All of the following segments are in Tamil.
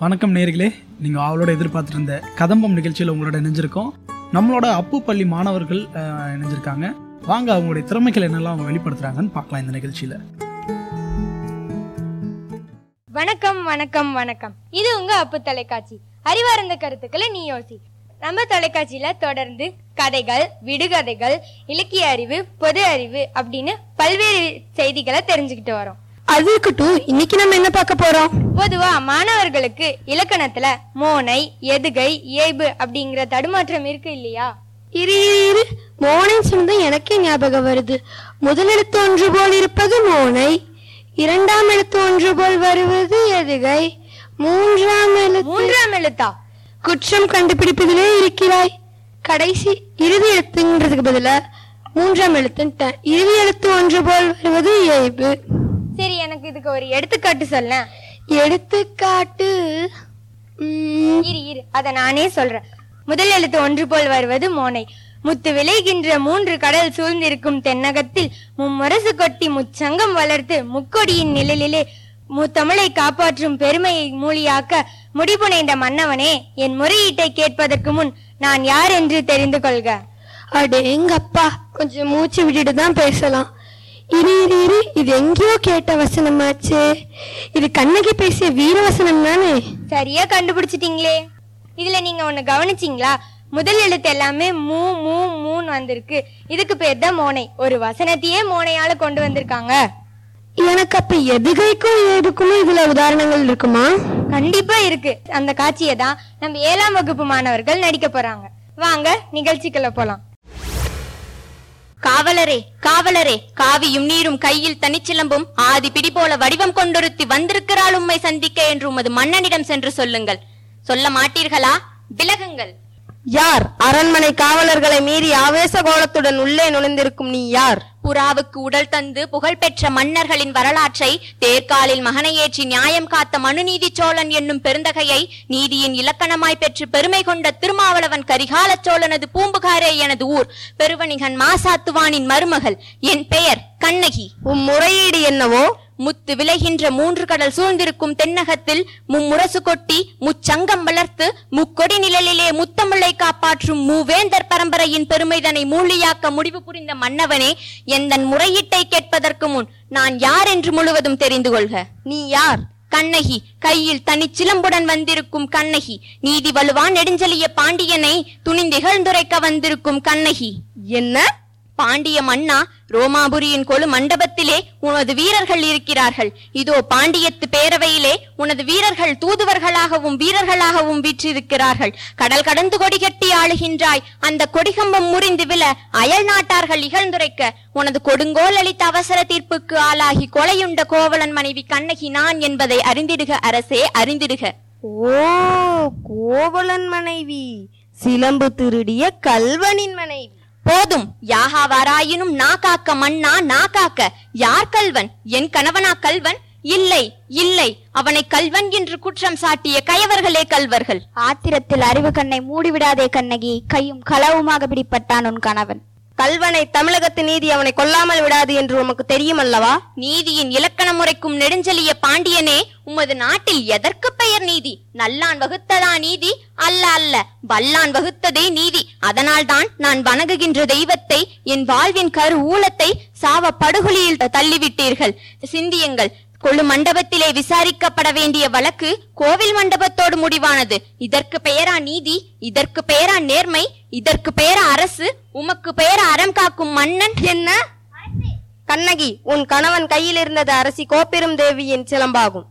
வணக்கம் நேர்களே. நீங்கள் அவளோட எதிர்பார்த்துட்டு இருந்த கதம்பம் நிகழ்ச்சியில் உங்களோட இணைஞ்சிருக்கோம். நம்மளோட அப்பு பள்ளி மாணவர்கள் இணைஞ்சிருக்காங்க. வாங்க அவங்களுடைய திறமைகள் என்னெல்லாம் அவங்க வெளிப்படுத்துறாங்கன்னு பார்க்கலாம் இந்த நிகழ்ச்சியில். வணக்கம் வணக்கம் வணக்கம். இது உங்க அப்பு தொலைக்காட்சி. அறிவார்ந்த கருத்துக்களை நீ யோசி. நம்ம தொலைக்காட்சியில தொடர்ந்து கதைகள் விடுகதைகள் இலக்கிய அறிவு பொது அறிவு அப்படின்னு பல்வேறு செய்திகளை தெரிஞ்சுக்கிட்டு வரோம். அது இருக்கட்டும் இன்னைக்கு நம்ம என்ன பார்க்க போறோம்? பொதுவா மாணவர்களுக்கு இலக்கணத்துல மோனை எதுகை ஏய்பு அப்படிங்கிற தடுமாற்றம் இருக்கு இல்லையா? இரு இரு, இரு மோனை சொன்னது எனக்கே ஞாபகம் வருது. முதல் எழுத்து ஒன்று போல் இருப்பது மோனை இரண்டாம் எழுத்து ஒன்று போல் வருவது எதுகை மூன்றாம் எழுத்து மூன்றாம் எழுத்தா? குற்றம் கண்டுபிடிப்பதிலே இருக்கிறாய். கடைசி இறுதி எழுத்துங்கிறதுக்கு பதிலா மூன்றாம் எழுத்துன்ட்டேன். இறுதி எழுத்து ஒன்று போல் வருவது ஏய்பு சரி எனக்கு இதுக்கு ஒரு எடுத்துக்காட்டு சொல்ல எடுத்துக்காட்டு? இரு இரு. அத நானே சொல்றேன். முதல் எழுத்து ஒன்று போல் வருவது மோனை. முத்து விளைகின்ற மூன்று கடல் சூழ்ந்திருக்கும் தென்னகத்தில் மும்மரசு கொட்டி முச்சங்கம் வளர்த்து முக்கொடியின் நிழலிலே முத்தமிழை காப்பாற்றும் பெருமையை மூலியாக்க முடிபுனைந்த மன்னவனே என் முறையீட்டை கேட்பதற்கு முன் நான் யார் என்று தெரிந்து கொள்க. அடேங்கப்பா கொஞ்சம் மூச்சு விட்டுட்டு தான் பேசலாம். இரு இரு இரு. இது எங்கேயோ கேட்ட வசனமாச்சே. இது கண்ணகி பேசிய வீர வசனம் தானே? சரியா கண்டுபிடிச்சிட்டீங்களே. இதுல நீங்க ஒண்ணு கவனிச்சீங்களா? முதல் எழுத்து எல்லாமே மூ மூ மூன்னு வந்திருக்கு. இதுக்கு பேர் தான் மோனை. ஒரு வசனத்தையே மோனையால கொண்டு வந்திருக்காங்க. எனக்கு அப்ப எதுகைக்கும் ஏதுக்குமே இதுல உதாரணங்கள் இருக்குமா? கண்டிப்பா இருக்கு. அந்த காட்சியை தான் நம்ம ஏழாம் வகுப்பு மாணவர்கள் நடிக்க போறாங்க. வாங்க நிகழ்ச்சிக்குள்ள போலாம். காவலரே காவலரே காவியும் நீரும் கையில் தனிச்சிலம்பும் ஆதி பிடி போல வடிவம் கொண்டொருத்தி வந்திருக்கிறாள் உம்மை சந்திக்க என்று உமது மன்னனிடம் சென்று சொல்லுங்கள். சொல்ல மாட்டீர்களா? விலகுங்கள். யார்? அரண்மனை காவலர்களை மீறி ஆவேச கோலத்துடன் உள்ளே நுழைந்திருக்கும் நீ யார்? புறாவுக்கு உடல் தந்து புகழ்பெற்ற மன்னர்களின் வரலாற்றை தேர்காலில் மகனையேற்றி நியாயம் காத்த மனுநீதி சோழன் என்னும் பெருந்தகையை நீதியின் இலக்கணமாய் பெற்று பெருமை கொண்ட திருமாவளவன் கரிகால சோழனது பூம்புகாரே எனது ஊர். பெருவணிகன் மாசாத்துவானின் மருமகள். என் பெயர் கண்ணகி. உம் முறையீடு என்னவோ முத்து விளைகின்ற மூன்று கடல் சூழ்ந்திருக்கும் தென்னகத்தில் மும்முரசு கொட்டி முச்சங்கம் வளர்த்து முக்கொடி நிழலிலே முத்தமிழை காப்பாற்றும் மூவேந்தர் பரம்பரையின் பெருமைதனை மூலியாக்க முடிவு புரிந்த மன்னவனே எந்தன் முறையீட்டை கேட்பதற்கு முன் நான் யார் என்று முழுவதும் தெரிந்து கொள்க. நீ யார்? கண்ணகி கையில் தனிச்சிலம்புடன் வந்திருக்கும் கண்ணகி. நீதி வலுவான் நெடுஞ்செலிய பாண்டியனை துணிந்திகழ்ந்துரைக்க வந்திருக்கும் கண்ணகி. என்ன? பாண்டிய மன்னா ரோமாபுரியின் கொலு மண்டபத்திலே உனது வீரர்கள் இருக்கிறார்கள். இதோ பாண்டியத்து பேரவையிலே உனது வீரர்கள் தூதுவர்களாகவும் வீரர்களாகவும் வீற்றிருக்கிறார்கள். கடல் கடந்து கொடி கட்டி ஆளுகின்றாய். அந்த கொடிகம்பம் முறிந்து விழ அயல் நாட்டார்கள் இகழ்ந்துரைக்க உனது கொடுங்கோல் அளித்த அவசர தீர்ப்புக்கு ஆளாகி கொலையுண்ட கோவலன் மனைவி கண்ணகி நான் என்பதை அறிந்திடுக அரசே அறிந்திடுக. ஓ கோவலன் மனைவி. சிலம்பு திருடிய கல்வனின் மனைவி. போதும் யாகாவாராயினும் நா காக்க மன்னா நா காக்க. யார் கல்வன்? என் கணவனா கல்வன்? இல்லை இல்லை அவனை கல்வன் என்று குற்றம் சாட்டிய கயவர்களே கல்வர்கள். ஆத்திரத்தில் அறிவு கண்ணை மூடிவிடாதே கண்ணகி கையும் களவுமாக பிடிப்பட்டான் உன் கணவன். கல்வனை தமிழகத்து நீதி அவனை கொல்லாமல் விடாது என்று உமக்கு தெரியும் அல்லவா நீதியின் இலக்கண முறைக்கும் நெடுஞ்செலிய பாண்டியனே உமது நாட்டில் எதற்கு பெயர் நீதி? நல்லான் வகுத்ததா நீதி? அல்ல அல்ல. வல்லான் வகுத்ததே நீதி. அதனால்தான் நான் வணங்குகின்ற தெய்வத்தை என் வாழ்வின் கரு ஊலத்தை சாவ படுகொலியில் தள்ளிவிட்டீர்கள். சிந்தியுங்கள். கொழு மண்டபத்திலே விசாரிக்கப்பட வேண்டிய வழக்கு கோவில் மண்டபத்தோடு முடிவானது. இதற்கு பெயரா நீதி இதற்கு பெயரா நேர்மை இதற்கு பெயரா அரசு உமக்கு பெயரா அறம் காக்கும் மன்னன். என்ன? கண்ணகி உன் கணவன் கையில் இருந்தது அரசி கோப்பெரும் தேவியின் சிலம்பாகும்.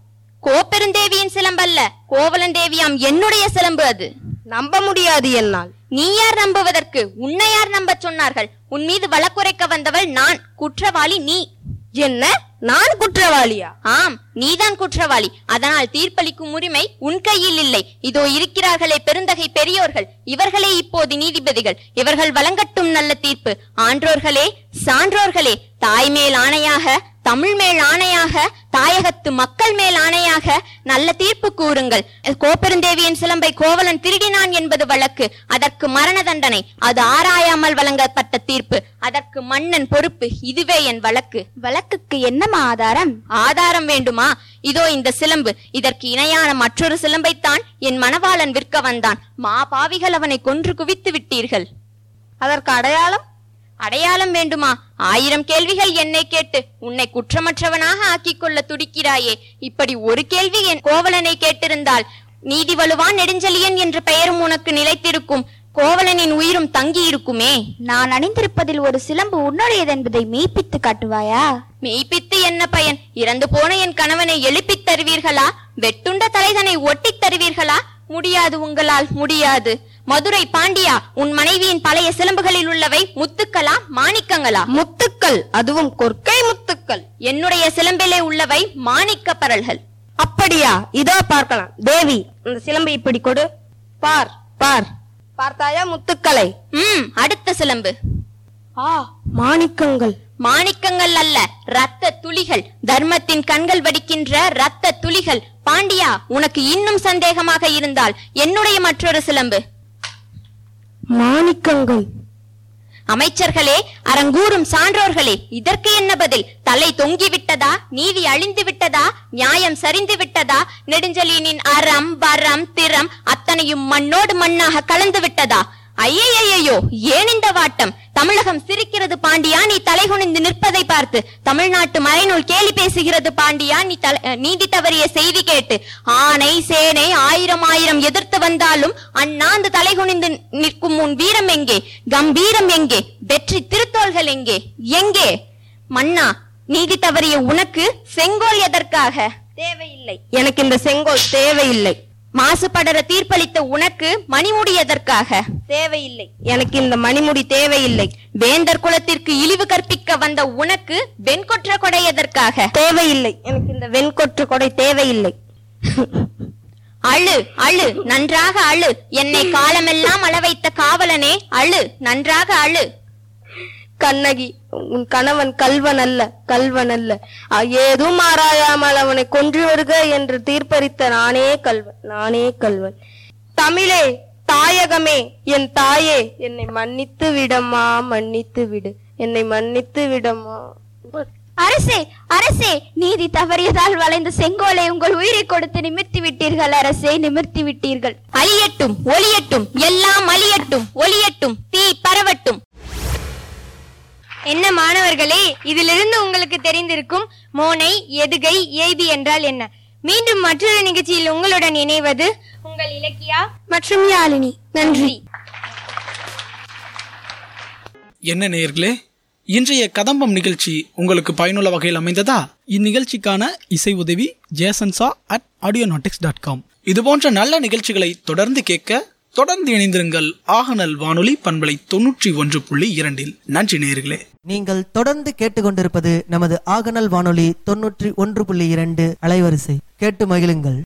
கோப்பெருந்தேவியின் சிலம்பல்ல. கோவலன் தேவியாம் என்னுடைய சிலம்பு அது. நம்ப முடியாது என்னால். நீ யார் நம்புவதற்கு? உன்னை யார் நம்பச் சொன்னார்கள்? உன் மீது வழக்குரைக்க வந்தவள் நான். குற்றவாளி நீ. என்ன? நான் குற்றவாளியா? ஆம் நீதான் குற்றவாளி. அதனால் தீர்ப்பளிக்கும் உரிமை உன் கையில் இல்லை. இதோ இருக்கிறார்களே பெருந்தகை பெரியோர்கள். இவர்களே இப்போது நீதிபதிகள். இவர்கள் வழங்கட்டும் நல்ல தீர்ப்பு. ஆன்றோர்களே சான்றோர்களே தாய் மேல் ஆணையாக தமிழ் மேல் ஆணையாக தாயகத்து மக்கள் மேல் ஆணையாக நல்ல தீர்ப்பு கூறுங்கள். கோப்பெருந்தேவியின் சிலம்பை கோவலன் திருடினான் என்பது வழக்கு. அதற்கு மரண தண்டனை. அது ஆராயாமல் வழங்கப்பட்ட தீர்ப்பு. அதற்கு மன்னன் பொறுப்பு இதுவே என் வழக்கு. வழக்குக்கு என்னமா ஆதாரம்? ஆதாரம் வேண்டுமா? இதோ இந்த சிலம்பு. இதற்கு இணையான மற்றொரு சிலம்பைத்தான் என் மணவாளன் விற்க வந்தான். மா பாவிகள் அவனை கொன்று குவித்து விட்டீர்கள். அதற்கு அடையாளம்? அடையாளம் வேண்டுமா? ஆயிரம் கேள்விகள் என்னை கேட்டு உன்னை குற்றமற்றவனாக ஆக்கிக் கொள்ள துடிக்கிறாயே. இப்படி ஒரு கேள்வி என் கோவலனை கேட்டிருந்தால் நீதி வலுவான் நெடுஞ்செழியன் என்ற பெயரும் உனக்கு நிலைத்திருக்கும். கோவலனின் உயிரும் தங்கி இருக்குமே. நான் அணிந்திருப்பதில் ஒரு சிலம்பு உன்னுடையது என்பதை மெய்ப்பித்து காட்டுவாயா? மெய்ப்பித்து என்ன பயன்? இறந்து போன என் கணவனை எழுப்பித் தருவீர்களா? வெட்டுண்ட தலைதனை ஒட்டித் தருவீர்களா? முடியாது உங்களால் முடியாது. மதுரை பாண்டியா உன் மனைவியின் பழைய சிலம்புகளில் உள்ளவை முத்துக்களா மாணிக்கங்களா? முத்துக்கள் அதுவும் கொற்கை முத்துக்கள். என்னுடைய சிலம்பிலே உள்ளவை மாணிக்க பரல்கள். அப்படியா? இதோ பார்க்கலாம். தேவி இந்த சிலம்பை இப்படி கொடு. பார் பார். பார்த்தாயா முத்துக்களை? ம் அடுத்த சிலம்பு. ஆ மாணிக்கங்கள். மாணிக்கங்கள் அல்ல ரத்த துளிகள். தர்மத்தின் கண்கள் வடிக்கின்ற ரத்த துளிகள். பாண்டியா உனக்கு இன்னும் சந்தேகமாக இருந்தால் என்னுடைய மற்றொரு சிலம்பு. மாணிக்கங்கள். அமைச்சர்களே அரங்கூறும் சான்றோர்களே இதற்கு என்ன பதில்? தலை தொங்கி விட்டதா நீதி அழிந்து விட்டதா நியாயம் சரிந்து விட்டதா நெடுஞ்செழியனின் அறம் வரம் திறம் அத்தனையும் மண்ணோடு மண்ணாக கலந்து விட்டதா ஐயையோ ஏன் இந்த வாட்டம்? தமிழகம் சிரிக்கிறது பாண்டியா நீ தலைகுனிந்து நிற்பதை பார்த்து. தமிழ்நாட்டு மறைநூல் கேலி பேசுகிறது பாண்டியா நீ தல- நீதி தவறிய செய்தி கேட்டு. ஆனை சேனை ஆயிரம் ஆயிரம் எதிர்த்து வந்தாலும் அண்ணாந்து தலைகுனிந்து நிற்கும் உன் வீரம் எங்கே? கம்பீரம் எங்கே? வெற்றி திருத்தோள்கள் எங்கே? எங்கே? மன்னா நீதி தவறிய உனக்கு செங்கோல் எதற்காக? தேவையில்லை. எனக்கு இந்த செங்கோல் தேவையில்லை. மாசுபடர தீர்ப்பளித்த உனக்கு மணிமுடி எதற்காக தேவையில்லை. எனக்கு இந்த மணிமுடி தேவையில்லை. வேந்தர் குலத்திற்கு இழிவு கற்பிக்க வந்த உனக்கு வெண்கொற்ற கொடை எதற்காக தேவையில்லை. எனக்கு இந்த வெண்கொற்று கொடை தேவையில்லை. அழு அழு நன்றாக அழு. என்னை காலமெல்லாம் அள வைத்த காவலனே அழு நன்றாக அழு. கண்ணகி உன் கணவன் கல்வன் அல்ல கல்வன் அல்ல ஏதும் ஆராயாமல் அவனை கொன்று வருக என்று தீர்ப்பளித்த நானே கல்வன் நானே கல்வன் தமிழே தாயகமே என் தாயே என்னை மன்னித்து விடம்மா மன்னித்து விடு. என்னை மன்னித்து விடம்மா. அரசே அரசே நீதி தவறியதால் வளைந்த செங்கோலை உங்கள் உயிரை கொடுத்து நிமிர்த்தி விட்டீர்கள் அரசே நிமிர்த்தி விட்டீர்கள். அழியட்டும் ஒளியட்டும் எல்லாம் அழியட்டும் ஒளியட்டும் தீ பரவட்டும். என்ன மாணவர்களே இதிலிருந்து உங்களுக்கு தெரிந்திருக்கும் மோனை எதுகை ஏபி என்றால் என்ன? மீண்டும் மற்றொரு நிகழ்ச்சியில் உங்களுடன் இணைவது உங்கள் இலக்கியா மற்றும் யாழினி. நன்றி. என்ன நேயர்களே இன்றைய கதம்பம் நிகழ்ச்சி உங்களுக்கு பயனுள்ள வகையில் அமைந்ததா? இந்நிகழ்ச்சிக்கான இசை உதவி Jason Shaw at Audionautix dot com இது போன்ற நல்ல நிகழ்ச்சிகளை தொடர்ந்து கேட்க தொடர்ந்து இணைந்திருங்கள் ஆகநல் வானொலி பண்பலை தொன்னூற்றி ஒன்று புள்ளி இரண்டில். நன்றி நேர்களே நீங்கள் தொடர்ந்து கேட்டுக்கொண்டிருப்பது நமது ஆகநல் வானொலி தொன்னூற்றி ஒன்று புள்ளி இரண்டு அலைவரிசை. கேட்டு மகிழுங்கள்.